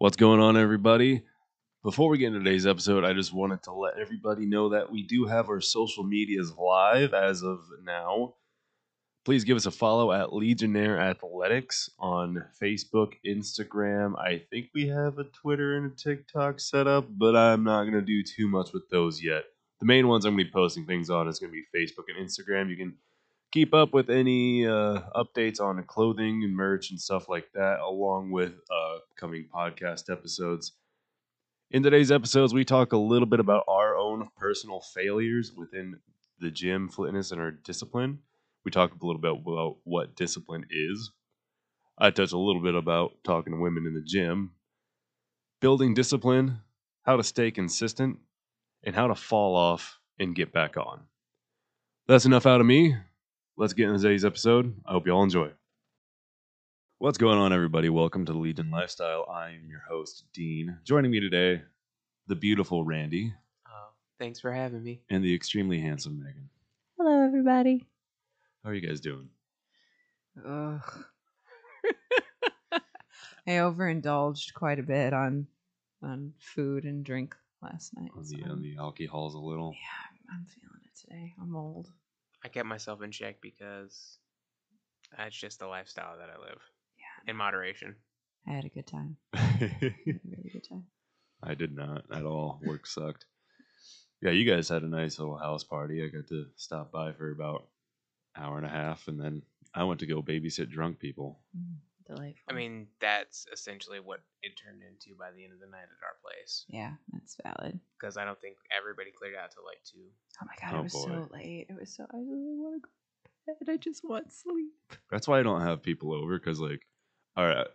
What's going on, everybody? Before we get into today's episode, I just wanted to let everybody know that we do have our social medias live as of now. Please give us a follow at Legionnaire Athletics on Facebook, Instagram. I think we have a Twitter and a TikTok set up, but I'm not going to do too much with those yet. The main ones I'm going to be posting things on is going to be Facebook and Instagram. You can keep up with any uh, updates on clothing and merch and stuff like that, along with uh, coming podcast episodes. In today's episodes, we talk a little bit about our own personal failures within the gym, fitness, and our discipline. We talk a little bit about what discipline is. I touch a little bit about talking to women in the gym, building discipline, how to stay consistent, and how to fall off and get back on. That's enough out of me. Let's get into today's episode. I hope you all enjoy. What's going on, everybody? Welcome to the Legion Lifestyle. I am your host, Dean. Joining me today, the beautiful Randy Oh, thanks for having me. and the extremely handsome Megan. Hello, everybody. How are you guys doing? Ugh. I overindulged quite a bit on on food and drink last night. On so the, on the alcohols a little? yeah, I'm feeling it today. I'm old. I kept myself in check because that's just the lifestyle that I live Yeah, in moderation. I had a good time. I a really good time. I did not at all. Work sucked. Yeah, you guys had a nice little house party. I got to stop by for about hour and a half, and then I went to go babysit drunk people. Mm, delightful. I mean, that's essentially what it turned into by the end of the night at our place. yeah, that's valid. Because I don't think everybody cleared out till like two. Oh my god, Oh, it was boy. so late. It was so. I really want to go to bed. I just want sleep. That's why I don't have people over because, like, all right,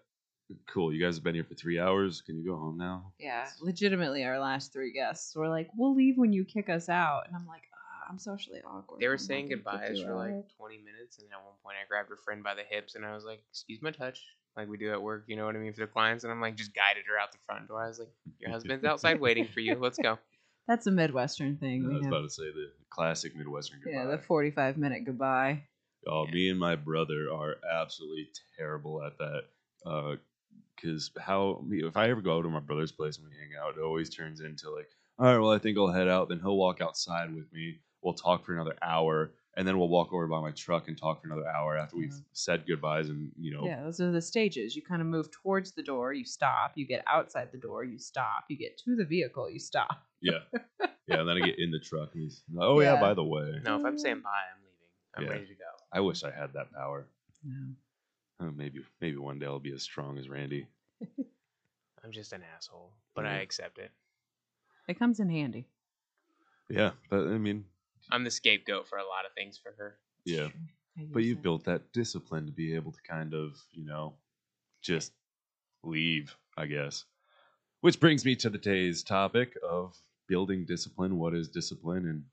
cool. You guys have been here for three hours. Can you go home now? Yeah, legitimately, our last three guests were like, "We'll leave when you kick us out," and I'm like, "Ah, "I'm socially awkward." They were I'm saying goodbyes for like out." 20 minutes, and then at one point I grabbed her friend by the hips and I was like, "Excuse my touch," like we do at work. You know what I mean for the clients, and I'm like just guided her out the front door. I was like, "Your husband's outside waiting for you. Let's go." That's a Midwestern thing. I We was have, about to say the classic Midwestern goodbye. yeah, the 45 minute goodbye. Oh, me and my brother are absolutely terrible at that. Uh, because how if I ever go to my brother's place and we hang out, it always turns into like, all right, well, I think I'll head out. Then he'll walk outside with me. We'll talk for another hour, and then we'll walk over by my truck and talk for another hour after we've Yeah. said goodbyes and you know. Yeah, those are the stages. You kind of move towards the door, you stop. You get outside the door, you stop. You get to the vehicle, you stop. Yeah, yeah. And then I get in the truck and he's, oh yeah, Yeah. by the way, No, if I'm saying mm. bye, I'm leaving. I'm Yeah. ready to go. I wish I had that power. No. Oh, uh, maybe maybe one day I'll be as strong as Randy. I'm just an asshole, but I accept it. It comes in handy. Yeah, but I mean, I'm the scapegoat for a lot of things for her. yeah. But you've built that discipline to be able to kind of, you know, just leave, I guess. Which brings me to today's topic of building discipline. What is discipline and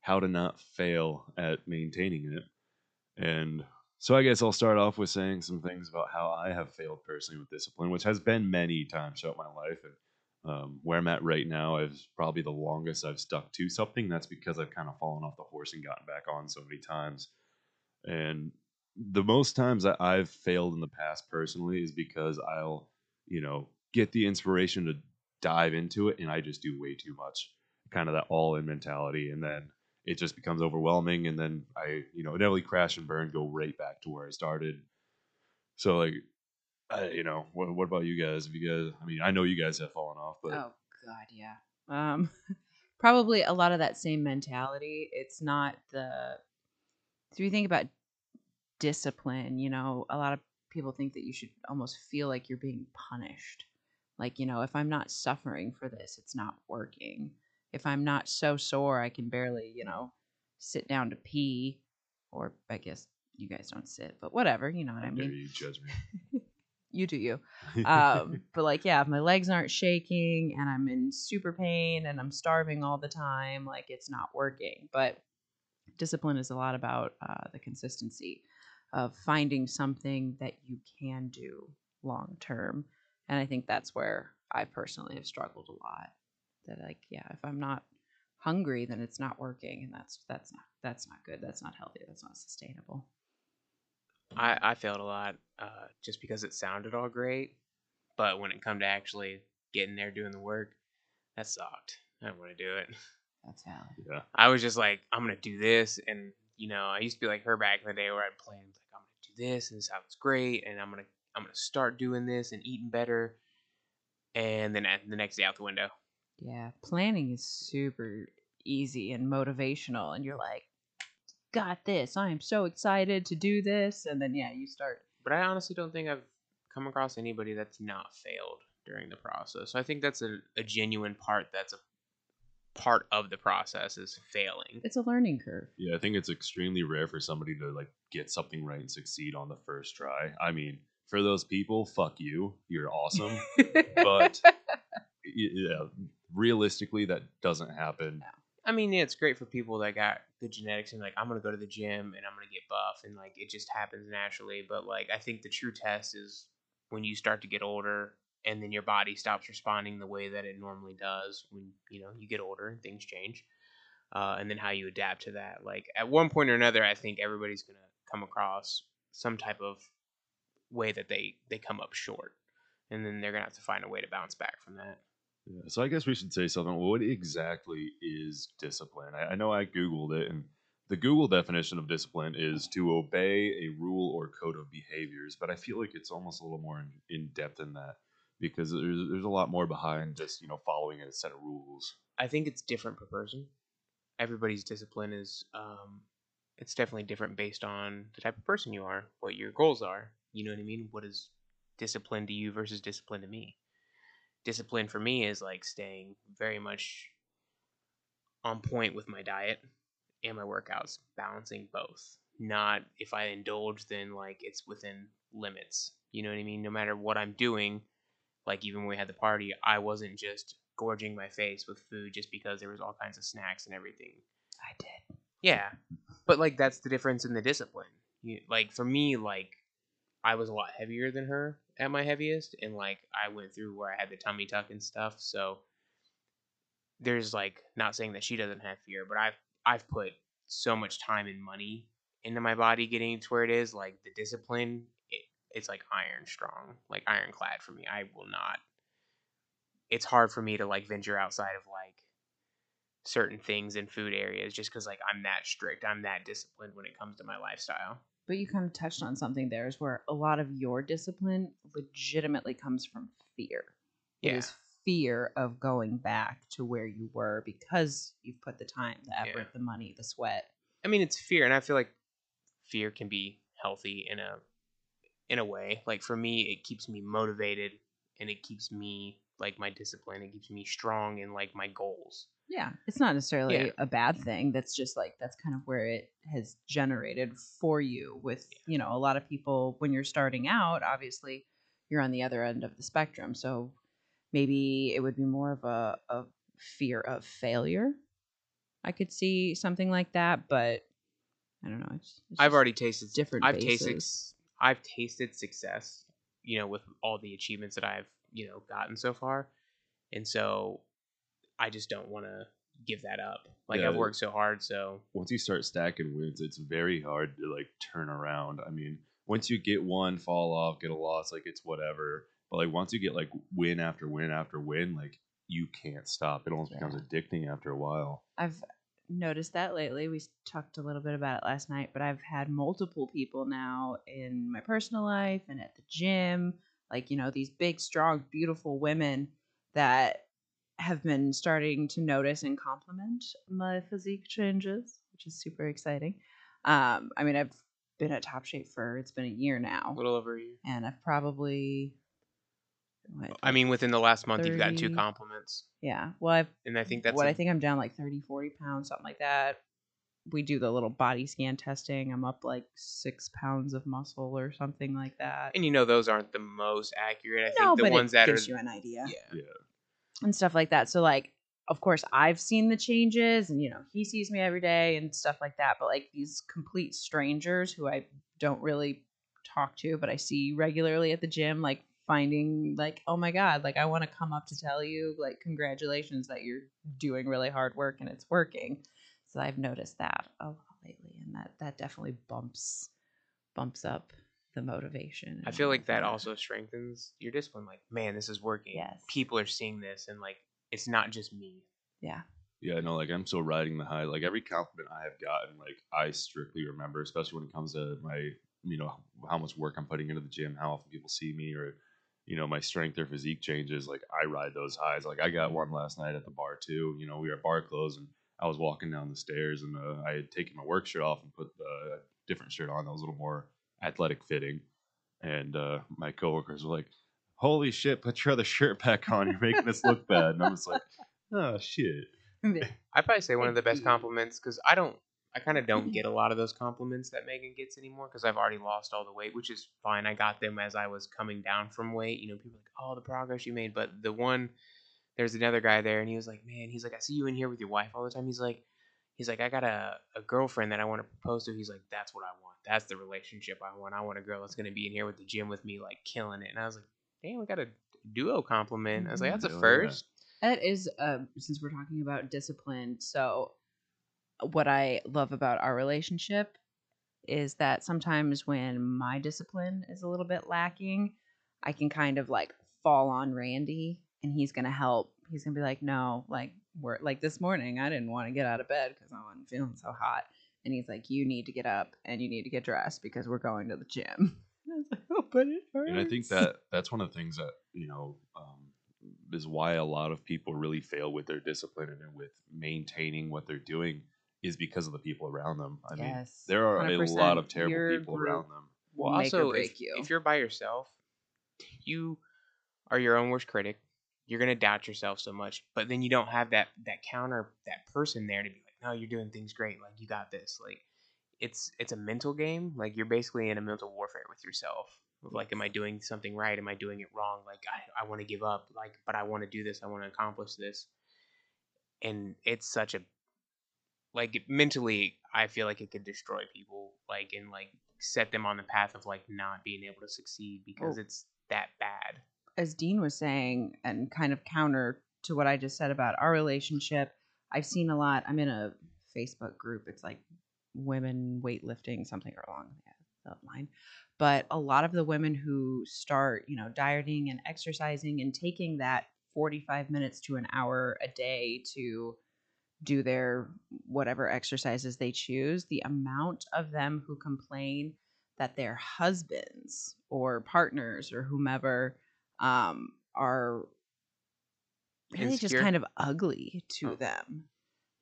how to not fail at maintaining it. And so I guess I'll start off with saying some things about how I have failed personally with discipline, which has been many times throughout my life. And um, where I'm at right now, I've probably the longest I've stuck to something. That's because I've kind of fallen off the horse and gotten back on so many times. And the most times that I've failed in the past personally is because I'll, you know, get the inspiration to dive into it and I just do way too much. Kind of that all in mentality. And then it just becomes overwhelming. And then I, you know, inevitably crash and burn, go right back to where I started. So, like, I, you know, what, what about you guys? If you guys, I mean, I know you guys have fallen off, but Oh god, yeah. Um probably a lot of that same mentality. It's not the so you think about discipline, you know, a lot of people think that you should almost feel like you're being punished. Like, you know, if I'm not suffering for this, it's not working. If I'm not so sore I can barely, you know, sit down to pee or I guess you guys don't sit, but whatever, you know what I dare mean. you judge me. You do you. Um, but like yeah if my legs aren't shaking and i'm in super pain and i'm starving all the time like it's not working. But discipline is a lot about uh, the consistency of finding something that you can do long term. And i think that's where i personally have struggled a lot. That like yeah if i'm not hungry then it's not working and that's that's not that's not good. That's not healthy. That's not sustainable I, I failed a lot uh, just because it sounded all great, But when it come to actually getting there doing the work, that sucked. I didn't want to do it. That's how. Yeah. I was just like, I'm gonna do this, and you know, I used to be like her back in the day where I'd plan like I'm gonna do this, and this sounds great, and I'm gonna I'm gonna start doing this and eating better, and then at the next day out the window. Yeah, planning is super easy and motivational, and you're like, got this. I am so excited to do this. And then, yeah, you start. But I honestly don't think I've come across anybody that's not failed during the process. So I think that's a, a genuine part. That's a part of the process is failing. It's a learning curve. Yeah, I think it's extremely rare for somebody to like get something right and succeed on the first try. I mean, for those people, fuck you. You're awesome. but yeah, realistically, that doesn't happen. I mean, yeah, it's great for people that got good genetics and like I'm gonna go to the gym and I'm gonna get buff and like it just happens naturally. But like I think the true test is when you start to get older and then your body stops responding the way that it normally does when you know you get older and things change. Uh, and then how you adapt to that. Like at one point or another, I think everybody's gonna come across some type of way that they they come up short, and then they're gonna have to find a way to bounce back from that. Yeah, so I guess we should say something. What exactly is discipline? I, I know I googled it, and the Google definition of discipline is to obey a rule or code of behaviors. But I feel like it's almost a little more in, in depth than that because there's there's a lot more behind just you know following a set of rules. I think it's different per person. Everybody's discipline is um it's definitely different based on the type of person you are, what your goals are. You know what I mean? What is discipline to you versus discipline to me? Discipline for me is like staying very much on point with my diet and my workouts, balancing both. Not if I indulge, then like it's within limits. You know what I mean? No matter what I'm doing, like even when we had the party, I wasn't just gorging my face with food just because there was all kinds of snacks and everything. I did. Yeah, but like that's the difference in the discipline. You, like for me, like I was a lot heavier than her at my heaviest, and like I went through where I had the tummy tuck and stuff. So there's like not saying that she doesn't have fear, but I've I've put so much time and money into my body getting to where it is. Like the discipline, it, it's like iron strong, like ironclad for me. I will not. It's hard for me to like venture outside of like certain things in food areas just because like I'm that strict. I'm that disciplined when it comes to my lifestyle. But you kind of touched on something there is where a lot of your discipline legitimately comes from fear. Yeah. is fear of going back to where you were because you've put the time, the Yeah. effort, the money, the sweat. I mean, it's fear, and I feel like fear can be healthy in a in a way. Like for me, it keeps me motivated, and it keeps me like my discipline. It keeps me strong in like my goals. Yeah, it's not necessarily Yeah. a bad thing. That's just like that's kind of where it has generated for you. With you know, a lot of people when you're starting out, obviously you're on the other end of the spectrum. So maybe it would be more of a, a fear of failure. I could see something like that, but I don't know. It's, it's I've already tasted different. I've tasted. I've tasted success, you know, with all the achievements that I've you know gotten so far, and so I just don't want to give that up. Like Yeah. I've worked so hard, so Once you start stacking wins, it's very hard to like turn around. I mean, once you get one fall off, get a loss, like it's whatever. But like once you get like win after win after win, like you can't stop. It almost becomes addicting after a while. I've noticed that lately. We talked a little bit about it last night, but I've had multiple people now in my personal life and at the gym, like, you know, these big, strong, beautiful women that have been starting to notice and compliment my physique changes, which is super exciting. Um, I mean, I've been at Top Shape for it's been a year now a little over a year. and I've probably, what, I mean, within the last month, you've gotten two compliments, yeah. Well, I've and I think that's what a- I think I'm down like 30, 40 pounds, something like that. We do the little body scan testing. I'm up like six pounds of muscle or something like that. and you know those aren't the most accurate. I think the but ones it that are gives you an idea yeah. Yeah. and stuff like that. So like, of course, I've seen the changes, and you know, he sees me every day and stuff like that. But like these complete strangers who I don't really talk to, but I see regularly at the gym, like finding like, oh my god, like I want to come up to tell you, like, congratulations that you're doing really hard work and it's working. So I've noticed that a lot lately, and that that definitely bumps bumps up the motivation. I feel like of that also strengthens your discipline. Like, man, this is working. Yes. People are seeing this, and like, it's not just me. Yeah. Yeah, no, like I'm still riding the high. Like every compliment I have gotten, like I strictly remember, especially when it comes to my, you know, how much work I'm putting into the gym, how often people see me, or, you know, my strength or physique changes. Like I ride those highs. Like I got one last night at the bar too. You know, we were at bar close and I was walking down the stairs and uh, I had taken my work shirt off and put a different shirt on that was a little more athletic fitting. And uh, my coworkers were like, "Holy shit, put your other shirt back on. You're making us look bad." And I was like, "Oh shit." I probably say one of the best compliments because I don't, I kind of don't get a lot of those compliments that Megan gets anymore because I've already lost all the weight, which is fine. I got them as I was coming down from weight. You know, people are like, oh, the progress you made. But the one, there's another guy there, and he was like, man, he's like, I see you in here with your wife all the time. He's like, he's like, I got a, a girlfriend that I want to propose to. He's like, that's what I want. That's the relationship I want. I want a girl that's gonna be in here with the gym with me, like killing it. And I was like, damn, we got a duo compliment. I was like, that's a first. That is, uh, since we're talking about discipline, so what I love about our relationship is that sometimes when my discipline is a little bit lacking, I can kind of like fall on Randy and he's going to help. He's going to be like, no, like, we're like this morning, I didn't want to get out of bed because I wasn't feeling so hot. And he's like, you need to get up and you need to get dressed because we're going to the gym. And I was like, oh, but it hurts. And I think that that's one of the things that you know um, is why a lot of people really fail with their discipline and with maintaining what they're doing is because of the people around them. I mean, Yes, there are a 100%. lot of terrible Your people around them. Well, make also, if, you. if you're by yourself, you are your own worst critic. You're gonna doubt yourself so much, but then you don't have that that counter that person there to be like, no, you're doing things great. Like you got this. Like it's it's a mental game. Like you're basically in a mental warfare with yourself. Of like, am I doing something right? Am I doing it wrong? Like I, I want to give up. Like, but I want to do this. I want to accomplish this. And it's such a like mentally, I feel like it could destroy people. Like and like set them on the path of like not being able to succeed because Oh. it's that bad. As Dean was saying, and kind of counter to what I just said about our relationship, I've seen a lot. I'm in a Facebook group. It's like women weightlifting, something along that line. But a lot of the women who start, you know, dieting and exercising and taking that 45 minutes to an hour a day to do their whatever exercises they choose, the amount of them who complain that their husbands or partners or whomever um, are really just kind of ugly to Oh. them,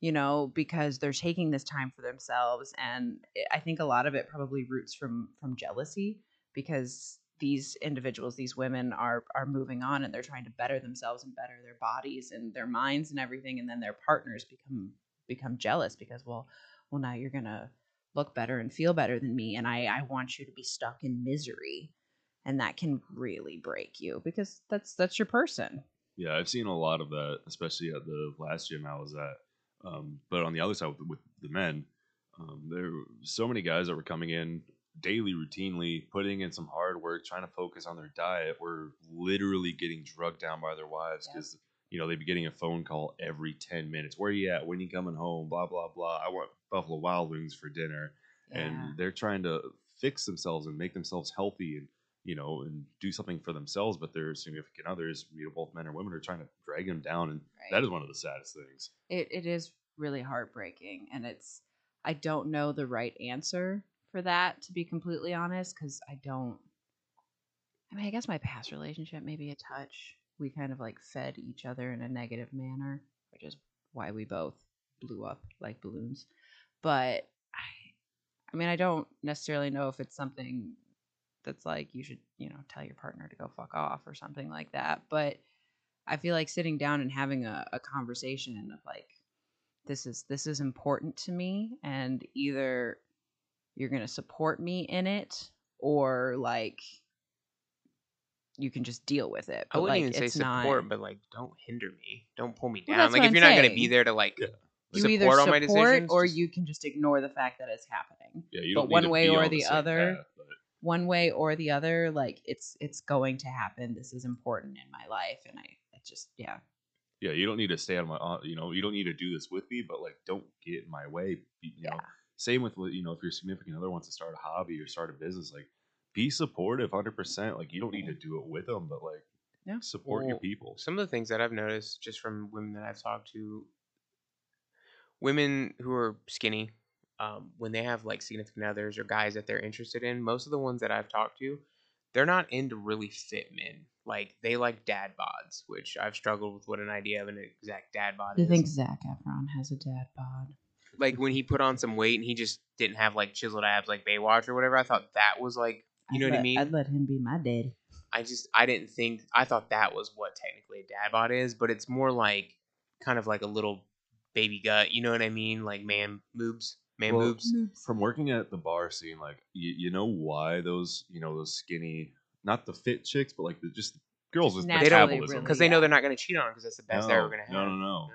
you know, because they're taking this time for themselves, and I think a lot of it probably roots from from jealousy because these individuals, these women are are moving on and they're trying to better themselves and better their bodies and their minds and everything, and then their partners become become jealous because well, well now you're gonna look better and feel better than me, and I I want you to be stuck in misery and that can really break you because that's that's your person. Yeah, I've seen a lot of that, especially at the last gym I was at. Um, but on the other side with, with the men, um, there were so many guys that were coming in daily, routinely, putting in some hard work, trying to focus on their diet, were literally getting drugged down by their wives because you know they'd be getting a phone call every ten minutes. Where are you at? When you coming home? Blah blah blah. I want Buffalo Wild Wings for dinner, Yeah. and they're trying to fix themselves and make themselves healthy and you know and do something for themselves but their significant others you know both men or women are trying to drag them down and Right. that is one of the saddest things it, it is really heartbreaking and it's i don't know the right answer for that to be completely honest because i don't i mean i guess my past relationship maybe a touch we kind of like fed each other in a negative manner which is why we both blew up like balloons but i i mean i don't necessarily know if it's something that's like you should you know tell your partner to go fuck off or something like that but i feel like sitting down and having a, a conversation of like this is this is important to me and either you're going to support me in it or like you can just deal with it I But, wouldn't like, even say it's support, not, but like don't hinder me. Don't pull me down. that's like if I'm you're not gonna be there to like Yeah. you support either all support my decisions, or just- you can just ignore the fact that it's happening yeah you But don't one need to way be or on the other- path, but one way or the other like it's it's going to happen this is important in my life and i it just yeah yeah you don't need to stay on my uh, you know you don't need to do this with me but like don't get in my way you know Yeah. same with you know if your significant other wants to start a hobby or start a business like be supportive, hundred percent. Like you don't need to do it with them, but like Yeah. support your people. Some of the things that I've noticed just from women that I've talked to, women who are skinny, um, when they have like significant others or guys that they're interested in, most of the ones that I've talked to, they're not into really fit men. Like they like dad bods, which I've struggled with what an idea of an exact dad bod Do you is. think Zac Efron has a dad bod? like when he put on some weight and he just didn't have like chiseled abs like Baywatch or whatever, I thought that was like you I'd know what I mean? I'd let him be my daddy. I just I didn't think I thought that was what technically a dad bod is, but it's more like kind of like a little baby gut. You know what I mean? Like man boobs, man Well, boobs. From working at the bar scene, like you, you know why those you know those skinny, not the fit chicks, but like the just girls with Naturally, metabolism. really. Because they know yeah. they're not going to cheat on because that's the best they're ever going to have. no, no, No?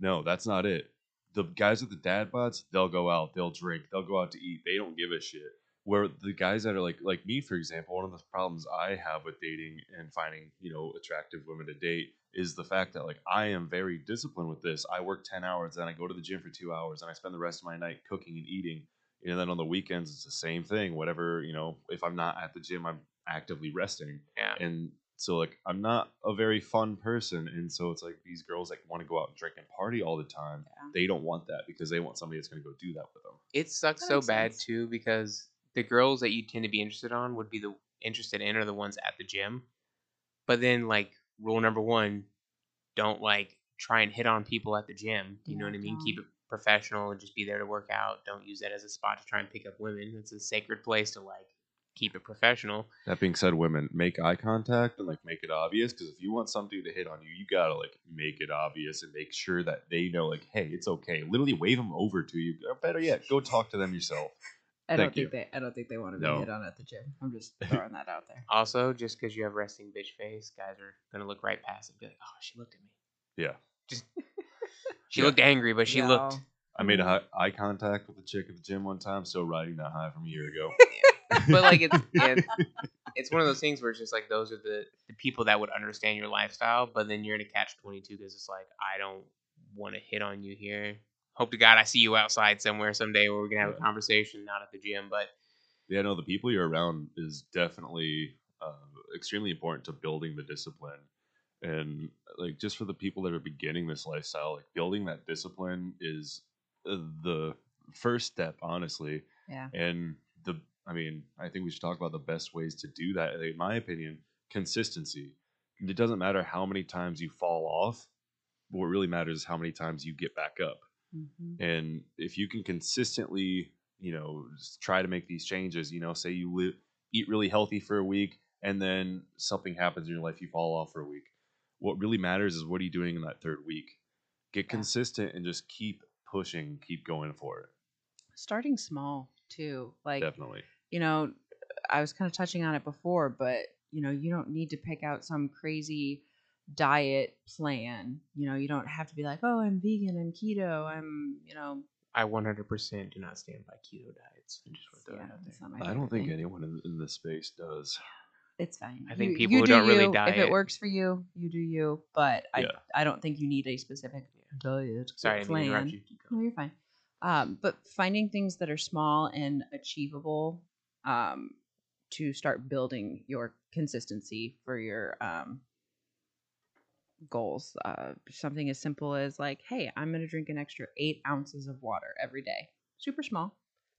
no. That's not it. The guys with the dad bods, they'll go out, they'll drink, they'll go out to eat. They don't give a shit. Where the guys that are like like me, for example, one of the problems I have with dating and finding you know attractive women to date is the fact that like I am very disciplined with this. I work ten hours, then I go to the gym for two hours, and I spend the rest of my night cooking and eating. And then on the weekends, it's the same thing. Whatever you know, if I'm not at the gym, I'm actively resting Yeah. and so like I'm not a very fun person, and so it's like these girls like want to go out and drink and party all the time. Yeah. They don't want that because they want somebody that's going to go do that with them. It sucks That so bad sense. too because the girls that you tend to be interested on would be the interested in are the ones at the gym. But then like rule number one, don't like try and hit on people at the gym. You know what I mean? Keep it professional and just be there to work out. Don't use that as a spot to try and pick up women. It's a sacred place to like keep it professional. That being said, women make eye contact and like make it obvious because if you want somebody to hit on you, you gotta like make it obvious and make sure that they know like, hey, it's okay. Literally wave them over to you. Or better yet, go talk to them yourself. I Thank don't think they. I don't think they want to be No. hit on at the gym. I'm just throwing that out there. Also, just because you have resting bitch face, guys are gonna look right past it and be like, "Oh, she looked at me. Yeah, Just she Yeah. looked angry, but she looked." I made a hi- eye contact with a chick at the gym one time. Still riding that high from a year ago. but like it's yeah, it's one of those things where it's just like those are the, the people that would understand your lifestyle, but then you're in a catch twenty two because it's like I don't want to hit on you here. Hope to God I see you outside somewhere someday where we can have a conversation, not at the gym. But Yeah, no, the people you're around is definitely uh, extremely important to building the discipline. And like just for the people that are beginning this lifestyle, like building that discipline is uh, the first step, honestly. Yeah. And the, I mean, I think we should talk about the best ways to do that. In my opinion, consistency. It doesn't matter how many times you fall off. What really matters is how many times you get back up. Mhm. And if you can consistently, you know, try to make these changes, you know, say you live, eat really healthy for a week and then something happens in your life, you fall off for a week. What really matters is what are you doing in that third week? Get Yeah. consistent and just keep pushing, keep going for it. Starting small too, like Definitely. you know, I was kind of touching on it before, but you know, you don't need to pick out some crazy diet plan. You know, you don't have to be like, oh, I'm vegan, I'm keto, I'm, you know, I 100% do not stand by keto diets. I just want to throw yeah, that out there. I don't think thing. anyone in, in this space does. It's fine. I think You- people you who do don't really you. If it works for you, you do you. But I, Yeah. I don't think you need a specific diet. Sorry, I didn't interrupt plan. you. No, you're fine. Um, but finding things that are small and achievable um, to start building your consistency for your um, goals. Uh, something as simple as like, hey, I'm going to drink an extra eight ounces of water every day. Super small.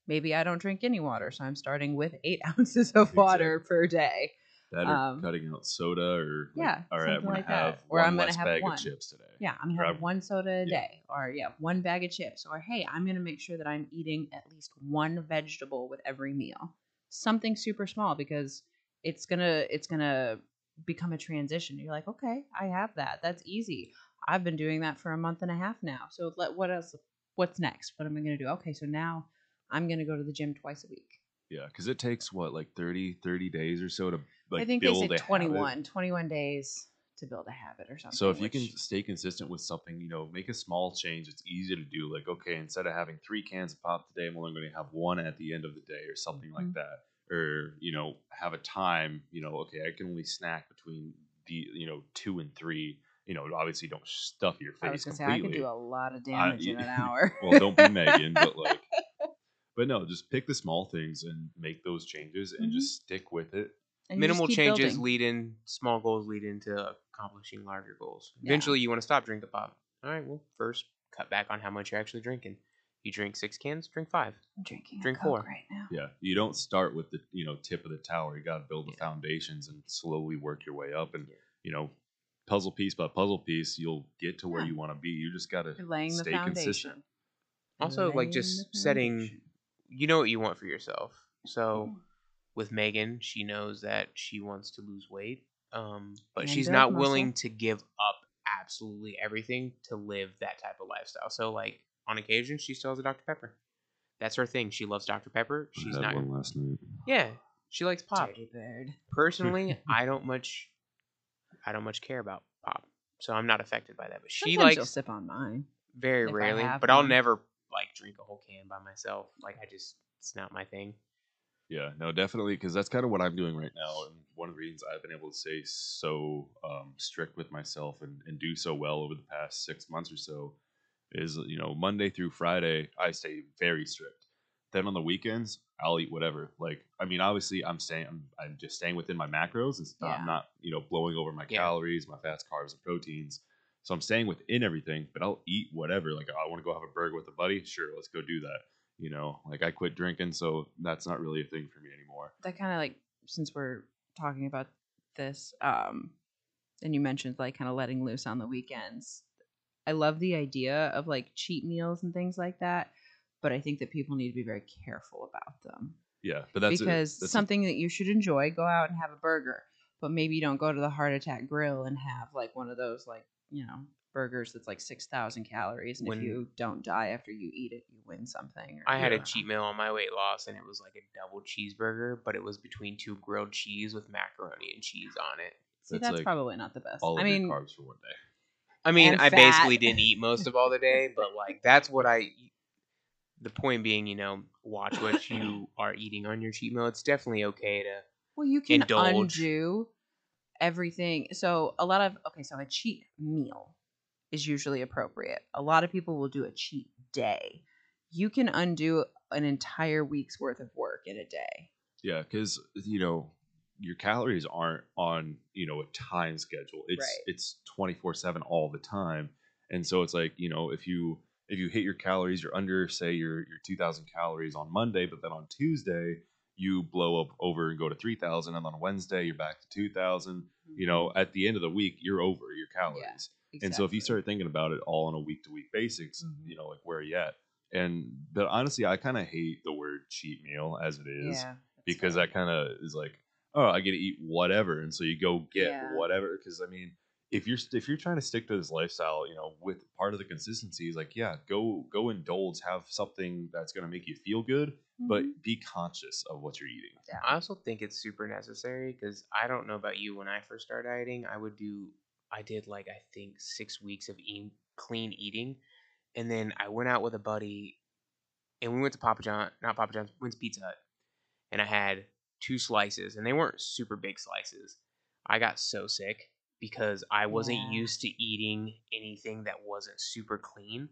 Maybe I don't drink any water, so I'm starting with eight ounces of water per day. That or Um, cutting out soda or like, yeah, all right, I'm gonna like that. have Or one I'm gonna less have bag one. of chips today. Yeah, I'm gonna Or have I'm- one soda a yeah. day, or yeah, one bag of chips, or hey, I'm gonna make sure that I'm eating at least one vegetable with every meal. Something super small because it's gonna it's gonna become a transition. You're like, okay, I have that. That's easy. I've been doing that for a month and a half now. So let what else? What's next? What am I gonna do? Okay, so now I'm gonna go to the gym twice a week. Yeah, because it takes what, like 30, 30 days or so to like I think they build say a habit. 21, 21 days to build a habit or something. So if you can stay consistent with something, you know, make a small change. It's easy to do. Like, okay, instead of having three cans of pop today, I'm only going to have one at the end of the day, or something like Mhm. that. Or you know, have a time. You know, okay, I can only snack between the you know two and three. You know, obviously don't stuff your face I was gonna say completely. I could do a lot of damage in an hour. well, don't be Megan, but like, But no, just pick the small things and make those changes and Mhm. just stick with it. And Minimal changes building. lead in small goals lead into accomplishing larger goals. Yeah. Eventually, you want to stop drinking pop. All right, well, first cut back on how much you're actually drinking. You drink six cans, drink five. I'm drinking a drink Coke four. right now. Yeah, you don't start with the you know tip of the tower. You got to build the Yeah. foundations and slowly work your way up. And Yeah. you know, puzzle piece by puzzle piece, you'll get to where Yeah. you want to be. You just got to You're laying the stay consistent. Also, like, just setting- You know what you want for yourself. So Mm. with Megan, she knows that she wants to lose weight, um, but And she's build not muscle. willing to give up absolutely everything to live that type of lifestyle. So, like on occasion, she still has a Dr Pepper. That's her thing. She loves Dr Pepper. She's I had not. one last night. Yeah, she likes pop. Dirty bird. Personally, I don't much. I don't much care about pop, so I'm not affected by that. But she Sometimes you'll likes sip on mine. very if I rarely. have But I'll one. never like drink a whole can by myself. Like I just, it's not my thing. Yeah, no, definitely, because that's kind of what I'm doing right now, and one of the reasons I've been able to stay so um, strict with myself and, and do so well over the past six months or so is, you know, Monday through Friday I stay very strict. Then on the weekends I'll eat whatever. Like, I mean, obviously I'm staying, I'm, I'm just staying within my macros, and Yeah. I'm not, you know, blowing over my Yeah. calories, my fats, carbs, and proteins. So I'm staying within everything, but I'll eat whatever. Like, I want to go have a burger with a buddy. Sure, let's go do that. You know, like I quit drinking, so that's not really a thing for me anymore. That kind of like since we're talking about this, um, and you mentioned like kind of letting loose on the weekends. I love the idea of like cheat meals and things like that, but I think that people need to be very careful about them Yeah, but that's a- because that's a- something that you should enjoy. Go out and have a burger, but maybe you don't go to the Heart Attack Grill and have like one of those like you know burgers that's like six thousand calories, and When- if you don't die after you eat it, you win something. Or, I had a Yeah. cheat meal on my weight loss, and it was like a double cheeseburger, but it was between two grilled cheese with macaroni and cheese on it. See, That's that's like probably not the best. all of I mean, your carbs for one day. I mean, And I basically didn't eat most of all the day, but like that's what I. The point being, you know, watch what you are eating on your cheat meal. It's definitely okay to. Well, you can indulge. undo everything. So a lot of okay, so a cheat meal is usually appropriate. A lot of people will do a cheat day. You can undo an entire week's worth of work in a day. Yeah, because you know your calories aren't on you know a time schedule. It's Right. it's twenty four seven all the time, and so it's like you know if you if you hit your calories, you're under say your your two thousand calories on Monday, but then on Tuesday you blow up over and go to three thousand, and on Wednesday you're back to two thousand. You know, at the end of the week, you're over your calories. And so if you start thinking about it all on a week to week basis, Mhm. you know, like where are you at? And but honestly, I kind of hate the word cheat meal as it is yeah, because fair. that kind of is like, oh, I get to eat whatever, and so you go get Yeah. whatever. Because I mean, if you're if you're trying to stick to this lifestyle, you know, with part of the consistency is like, yeah, go go indulge, have something that's gonna make you feel good, but Mhm. be conscious of what you're eating. I also think it's super necessary because I don't know about you. When I first started dieting, I would do, I did like I think six weeks of eating clean eating, and then I went out with a buddy, and we went to Papa John, not Papa John's, went to Pizza Hut, and I had two slices, and they weren't super big slices. I got so sick because I wasn't Yeah. used to eating anything that wasn't super clean.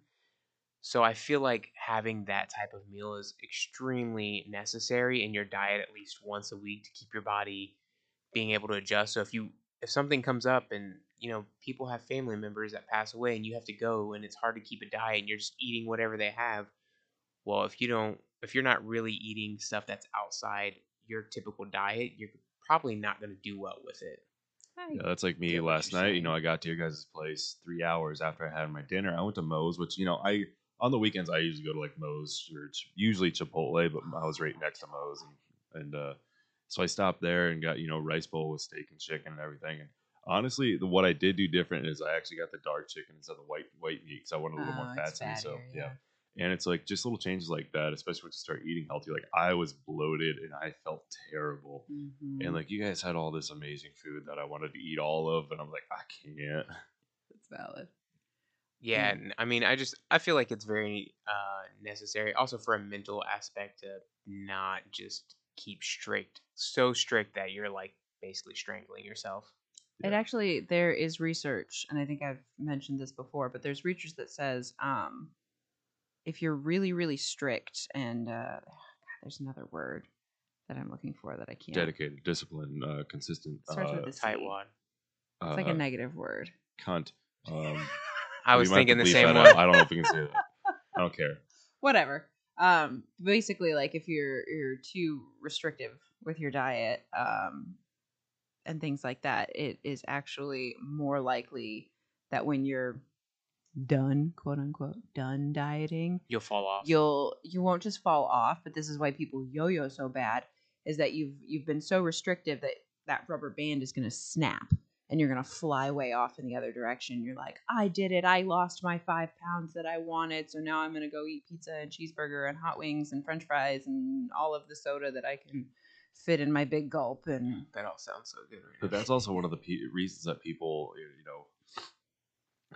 So I feel like having that type of meal is extremely necessary in your diet at least once a week to keep your body being able to adjust. So if you if something comes up and you know people have family members that pass away and you have to go and it's hard to keep a diet and you're just eating whatever they have, well if you don't if you're not really eating stuff that's outside your typical diet, you're probably not going to do well with it. Yeah, that's like me last night. You know. I got to your guys' place three hours after I had my dinner. I went to Moe's, which you know, I on the weekends I usually go to like Moe's or Ch- usually Chipotle, but I was right next to Moe's, and, and uh, so I stopped there and got you know rice bowl with steak and chicken and everything. And honestly, the, what I did do different is I actually got the dark chicken instead of the white white meat because I wanted a little Oh, more it's fats in it. So yeah. yeah. And it's like just little changes like that, especially when you start eating healthy. Like I was bloated and I felt terrible. Mhm. And like you guys had all this amazing food that I wanted to eat all of, and I'm like, I can't. that's valid. Yeah, Mm. and I mean, I just I feel like it's very uh, necessary, also for a mental aspect to not just keep strict, so strict that you're like basically strangling yourself. It actually there is research, and I think I've mentioned this before, but there's research that says um, if you're really really strict and uh, God, there's another word that I'm looking for that I can't. Dedicated, disciplined, uh, consistent. Starts uh, with a C. Tightwad. It's like uh, a negative word. cunt. Um, I was might have to thinking the same one. I don't know if we can say that. I don't care. Whatever. Um, basically, like if you're you're too restrictive with your diet, um, and things like that, it is actually more likely that when you're done, quote unquote, done dieting, You'll fall off. you'll you won't just fall off but this is why people yo-yo so bad is that you've you've been so restrictive that that rubber band is going to snap and you're going to fly way off in the other direction you're like i did it i lost my five pounds that i wanted so now i'm going to go eat pizza and cheeseburger and hot wings and french fries and all of the soda that i can fit in my big gulp and that all sounds so good right But now. that's also one of the pe- reasons that people, you know,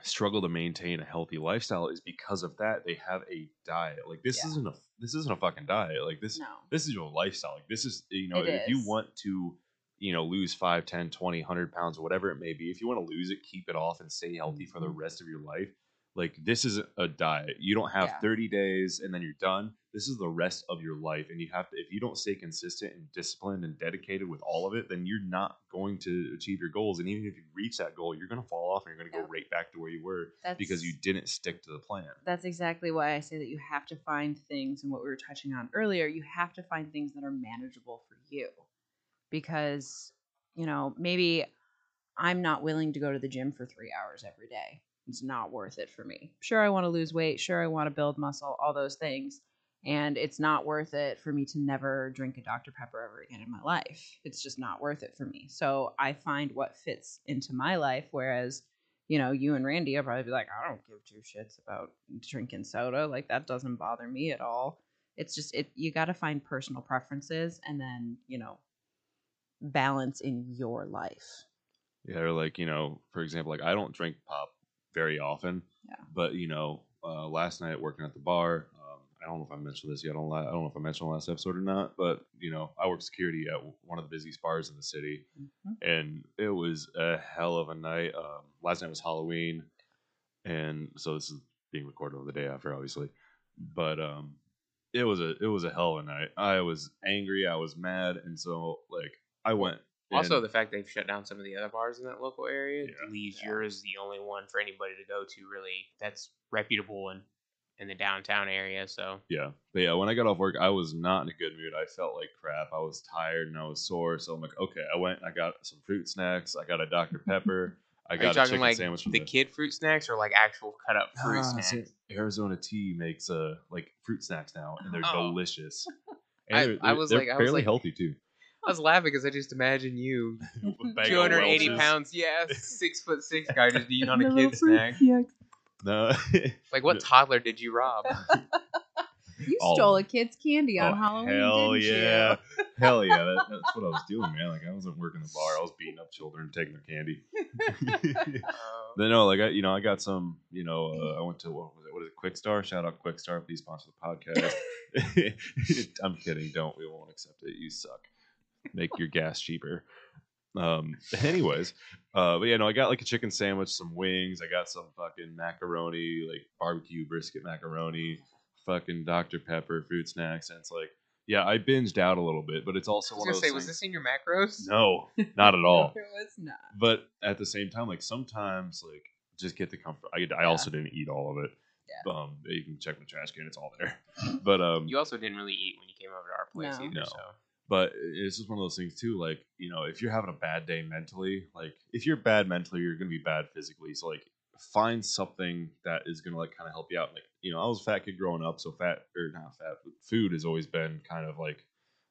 struggle to maintain a healthy lifestyle is because of that. They have a diet. Like this Yeah. isn't a this isn't a fucking diet. Like this no this is your lifestyle. Like this is you know, It if you want to you know lose 5 10 20 100 pounds whatever it may be if you want to lose it keep it off and stay healthy mm-hmm. for the rest of your life like this is a diet you don't have Yeah. 30 days and then you're done this is the rest of your life and you have to if you don't stay consistent and disciplined and dedicated with all of it then you're not going to achieve your goals and even if you reach that goal you're going to fall off and you're going to Yeah. go right back to where you were that's because you didn't stick to the plan that's exactly why I say that you have to find things and what we were touching on earlier, you have to find things that are manageable for you. Because, you know, maybe I'm not willing to go to the gym for 3 hours every day. It's not worth it for me. Sure I want to lose weight, sure I want to build muscle, all those things. And it's not worth it for me to never drink a Dr. Pepper ever again in my life. It's just not worth it for me. So I find what fits into my life whereas you know, you and Randy will probably be like, I don't give two shits about drinking soda. Like that doesn't bother me at all. It's just it you got to find personal preferences and then, you know, balance in your life. Yeah, or like you know, for example, like I don't drink pop very often. Yeah. But you know, uh, last night working at the bar, um, I don't know if I mentioned this yet. I don't, I don't know if I mentioned last episode or not. But you know, I work security at one of the busiest bars in the city, Mhm. and it was a hell of a night. Um, last night was Halloween, and so this is being recorded on the day after, obviously. But um, it was a it was a hell of a night. I was angry. I was mad, and so like I went. Also, the fact they've shut down some of the other bars in that local area Yeah. leaves Yeah. yours the only one for anybody to go to. Really, that's reputable and in the downtown area. So Yeah. But yeah, when I got off work, I was not in a good mood. I felt like crap. I was tired and I was sore. So I'm like, okay, I went, I got some fruit snacks. I got a Dr. Pepper. I are you got a talking chicken like sandwich from the kid fruit snacks or like actual cut up fruit Ah, snacks? Arizona Tea makes uh like fruit snacks now, and they're Oh. delicious. I- they're, I was they're like- I was fairly like- healthy too. I was laughing because I just imagine you, With a bag of 280 pounds, yeah, six foot six guy just eating on a kid snack. No, Like, what toddler did you rob? You Oh. stole a kid's candy on Oh, Halloween, Hell didn't yeah. Hell yeah. That, that's what I was doing, man. Like, I wasn't working the bar. I was beating up children and taking their candy. Uh, Then no, like I, you know, I got some. You know, uh, I went to what was it? What is it? Kwik Star. Shout out Kwik Star. Please sponsor the podcast. I'm kidding. Don't. We won't accept it. You suck. Make your gas cheaper. Um. Anyways, uh, but yeah, no, I got like a chicken sandwich, some wings. I got some fucking macaroni, like barbecue brisket macaroni, fucking Dr Pepper, fruit snacks, and it's like, yeah, I binged out a little bit, but it's also I was one gonna of say, those was things- this in your macros? No, not at all it was not. but at the same time, like sometimes, like just get the comfort. I, I Yeah. also didn't eat all of it. Yeah. Um, you can check my trash can; it's all there. But um, You also didn't really eat when you came over to our place No. either. No. So but it's just one of those things too. Like you know, if you're having a bad day mentally, like if you're bad mentally, you're gonna be bad physically. So like, find something that is gonna like kind of help you out. Like you know, I was a fat kid growing up, so fat or not fat, food has always been kind of like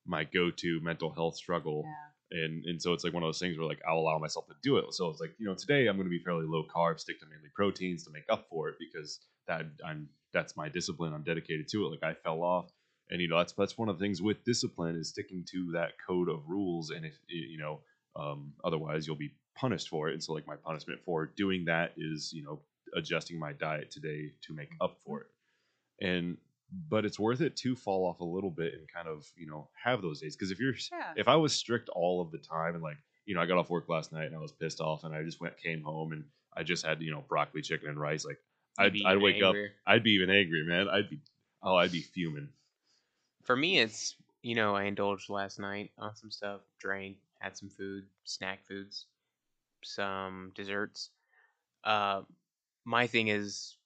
my go-to mental health struggle Yeah. and and so it's like one of those things where like I'll allow myself to do it. So it's like you know today I'm going to be fairly low carb, stick to mainly proteins to make up for it because that I'm that's my discipline. I'm dedicated to it. Like I fell off, and you know that's that's one of the things with discipline is sticking to that code of rules. And if you know um, otherwise you'll be punished for it. And so like my punishment for doing that is you know adjusting my diet today to make up for it. And but it's worth it to fall off a little bit and kind of you know have those days because if you're Yeah. if I was strict all of the time and like you know I got off work last night and I was pissed off and I just went came home and I just had you know broccoli chicken and rice like You'd I'd, I'd wake up. I'd be even angry, man. I'd be. Oh, I'd be fuming. For me, it's you know I indulged last night on some stuff, drank, had some food, snack foods, some desserts. Uh, my thing is,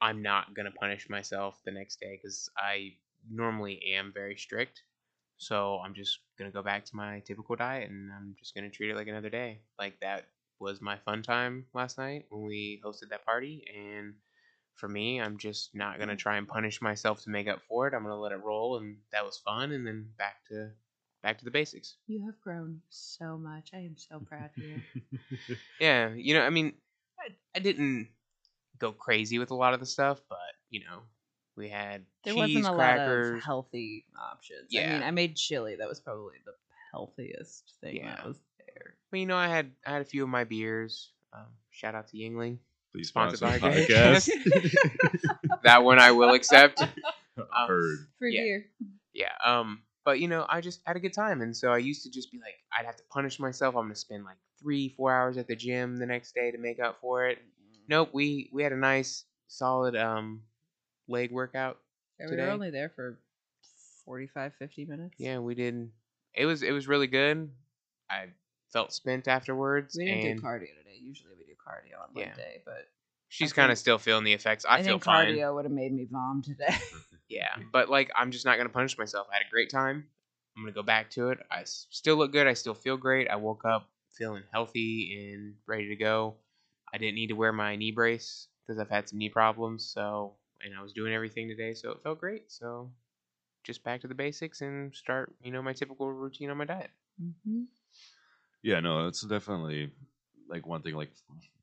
I'm not gonna punish myself the next day because I normally am very strict. So I'm just gonna go back to my typical diet and I'm just gonna treat it like another day. Like that was my fun time last night when we hosted that party and for me, I'm just not gonna try and punish myself to make up for it. I'm gonna let it roll, and that was fun. And then back to back to the basics. You have grown so much. I am so proud of you. Yeah, you know, I mean, I, I didn't go crazy with a lot of the stuff, but you know, we had There cheese, wasn't a crackers. lot of healthy options. Yeah. I mean, I made chili. That was probably the healthiest thing Yeah. that was there. But you know, I had I had a few of my beers. Um, shout out to Yuengling. Please Sponsored sponsor by the podcast. That one I will accept. Heard. Free Yeah. beer. Yeah. Um. But you know, I just had a good time, and so I used to just be like, I'd have to punish myself. I'm gonna spend like three, four hours at the gym the next day to make up for it. Nope. We we had a nice, solid um leg workout. Yeah, we were only there for 45, 50 minutes. Yeah, we did. It was it was really good. I felt spent afterwards, We didn't and do cardio today. Usually we do cardio on Yeah. Monday, but she's kind of still feeling the effects. I, I, feel think fine. cardio would have made me vom today. Yeah, but like I'm just not gonna punish myself. I had a great time. I'm gonna go back to it. I still look good. I still feel great. I woke up feeling healthy and ready to go. I didn't need to wear my knee brace because I've had some knee problems. So, and I was doing everything today, so it felt great. So, just back to the basics and start, you know, my typical routine on my diet. mm-hmm. Yeah, no, it's definitely like one thing. Like,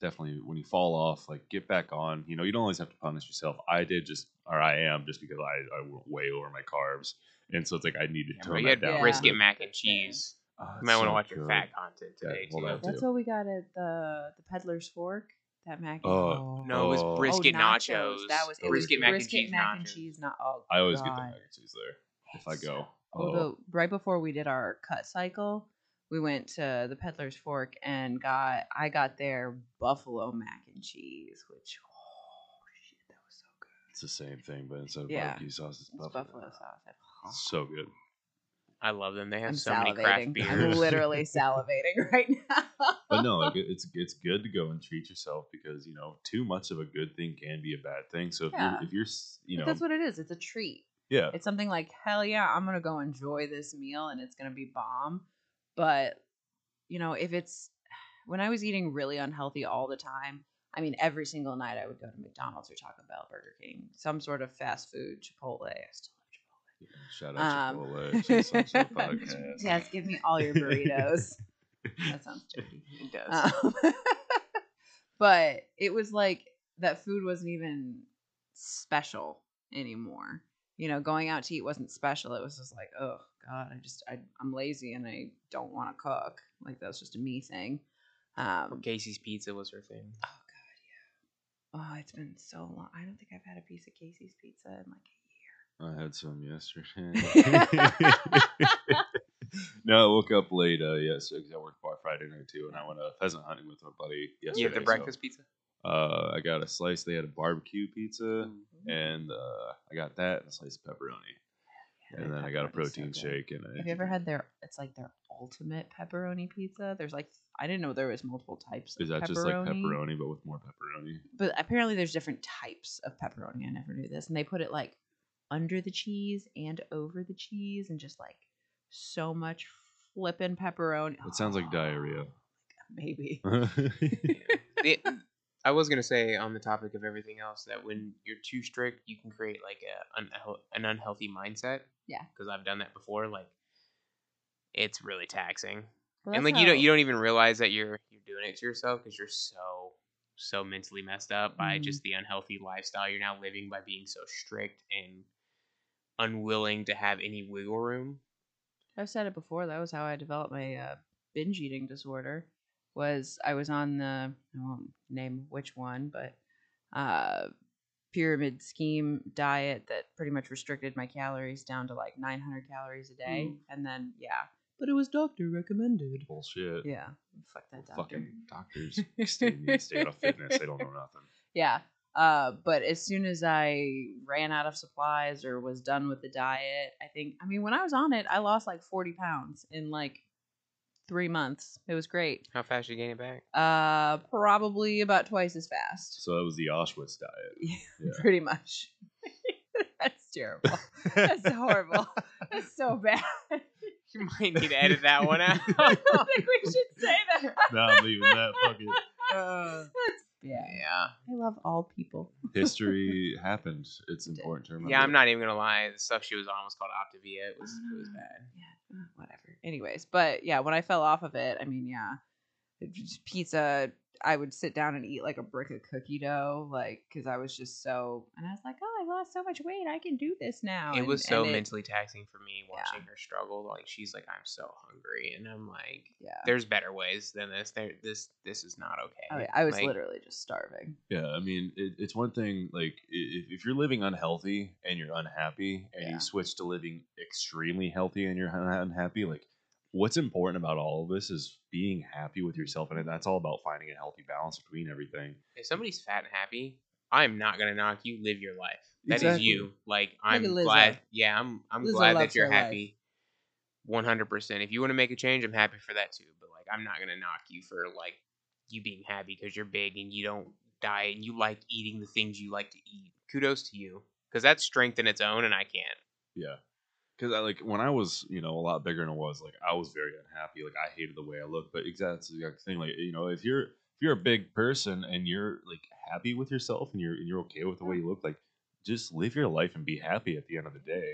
definitely when you fall off, like get back on. You know, you don't always have to punish yourself. I did just, or I am, just because I, I went way over my carbs, and so it's like I need to Yeah, tone but you that had down. Yeah. brisket mac and cheese. Oh, You might want to so watch your fat content Yeah, today well, too. That's too. what we got at the the peddler's fork. That mac and Oh, No, it was Oh. brisket oh, nachos. That was it brisket was mac brisket and cheese mac and nachos. cheese. Not oh, I always get the mac and cheese there if I go. Oh, the right before we did our cut cycle, we went to the Peddler's Fork and got I got their buffalo mac and cheese, which oh shit, that was so good. it's the same thing, but instead of Yeah. barbecue sauce, it's It's buffalo. buffalo sauce. So good. I love them. They have I'm so many craft beers. I'm literally salivating right now. But no, like, it- it's it's good to go and treat yourself because you know too much of a good thing can be a bad thing. So if Yeah. you're if you're s- you But know that's what it is. It's a treat. yeah It's something like hell yeah, I'm gonna go enjoy this meal and it's gonna be bomb. But you know, if it's when I was eating really unhealthy all the time, I mean, every single night I would go to McDonald's or Taco Bell, Burger King, some sort of fast food, Chipotle. I still shout out Um, Chipotle. on the podcast. love Chipotle. yes, give me all your burritos. that sounds dirty. It does. Um, but it was like that food wasn't even special anymore. You know, going out to eat wasn't special. It was just like, oh god, I just I, I'm lazy and I don't want to cook. Like that's just a me thing. Um, Casey's Pizza was her thing. oh god, yeah. Oh, it's been so long. I don't think I've had a piece of Casey's pizza in like a year. I had some yesterday. no, I woke up late uh, yesterday because I worked bar Friday night too, and I went uh, pheasant hunting with my buddy yesterday. You have the so, breakfast pizza? uh, I got a slice. They had a barbecue pizza, Mm-hmm. and uh, I got that and a slice of pepperoni, and then I got a Pepperoni's so protein shake. And a Have you ever had their? It's like their ultimate pepperoni pizza. There's like I didn't know there was multiple types. Is that just like pepperoni but with more pepperoni? But apparently there's different types of pepperoni. I never knew this, and they put it like under the cheese and over the cheese, and just like so much flippin' pepperoni. It sounds like oh, diarrhea. Maybe. The- I was gonna say on the topic of everything else that when you're too strict, you can create like a unheal- an unhealthy mindset. Yeah. Because I've done that before. Like, it's really taxing, Well, and like you don't you don't even realize that you're you're doing it to yourself because you're so so mentally messed up by Mhm. just the unhealthy lifestyle you're now living by being so strict and unwilling to have any wiggle room. I've said it before. That was how I developed my uh, binge eating disorder. Was I was on the I won't name which one, but uh, pyramid scheme diet that pretty much restricted my calories down to like 900 calories a day, Mm. and then yeah, but it was doctor recommended. Bullshit. Yeah, fuck that doctor. Fucking doctors stay, need to stay out of fitness. They don't know nothing. Yeah. Uh, but as soon as I ran out of supplies or was done with the diet, I think, I mean, when I was on it, I lost like 40 pounds in like three months. It was great. How fast you gain it back? Uh, probably about twice as fast. So that was the Auschwitz diet. Yeah. Pretty much. That's terrible. That's horrible. That's so bad. You might need to edit that one out. I don't think we should say that. no, I'm leaving that. Fuck it. That's bad. yeah. I love all people. History happened. It's important to remember. Yeah, I'm not even gonna lie. The stuff she was on was called Optavia. It was it was bad. Yeah, uh, whatever. Anyways, but yeah, when I fell off of it, I mean, yeah, pizza. I would sit down and eat like a brick of cookie dough, like because I was just so. And I was like, oh, I lost so much weight. I can do this now. It and, was so and it- mentally taxing for me Yeah. watching her struggle. Like she's like, I'm so hungry, and I'm like, Yeah. there's better ways than this. There, this, this is not oh, okay. Oh, yeah, I was Like, literally just starving. Yeah, I mean, it, it's one thing like if, if you're living unhealthy and you're unhappy, and Yeah. you switch to living extremely healthy and you're un- unhappy, like what's important about all of this is being happy with yourself, and that's all about finding a healthy balance between everything. If somebody's fat and happy, I'm not gonna knock you. Live your life. That is Exactly. you. Like I'm at Lizzo. glad. Yeah, I'm. I'm Lizzo glad that you're her life. happy. One hundred percent. If you want to make a change, I'm happy for that too. But like, I'm not gonna knock you for like you being happy because you're big and you don't diet and you like eating the things you like to eat. Kudos to you because that's strength in its own, and I can't. Yeah. Because I like when I was, you know, a lot bigger than I was, like I was very unhappy. Like I hated the way I looked. But exactly the exact thing. Like you know, if you're if you're a big person and you're like happy with yourself and you're and you're okay with the way you look, like just live your life and be happy at the end of the day.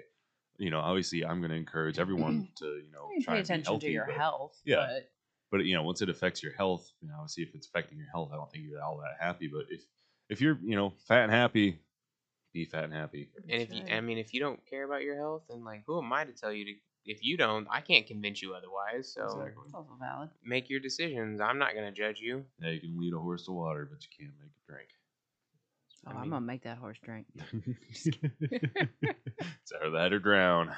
You know, obviously, I'm going to encourage everyone to you know try pay attention healthy, to your but, health. yeah. But But you know, once it affects your health, you know, obviously, if it's affecting your health, I don't think you're all that happy. But if if you're you know fat and happy, be fat and happy. And if That's you. I mean, if you don't care about your health, then like, who am I to tell you to? If you don't, I can't convince you otherwise. So Exactly. it's also valid. make your decisions. I'm not gonna judge you. Yeah, you can lead a horse to water, but you can't make it drink. Oh, I I'm mean- gonna make that horse drink. it's either that or drown.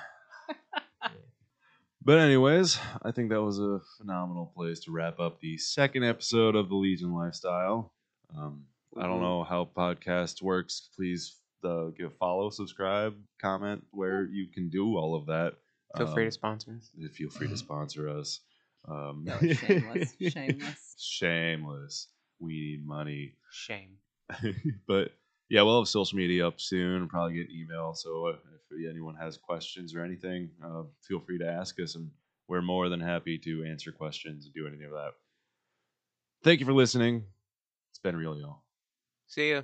but anyways, I think that was a phenomenal place to wrap up the second episode of the Legion Lifestyle. Um, I don't know how podcast works. Please uh, give follow, subscribe, comment where you can do all of that. Feel free to Um, sponsor us. Feel free to sponsor us. Um, No, shameless, shameless. shameless. We need money. Shame. but yeah, we'll have social media up soon. Probably get email. So uh, if anyone has questions or anything, uh, feel free to ask us, and we're more than happy to answer questions and do anything of that. Thank you for listening. It's been real, y'all. See ya.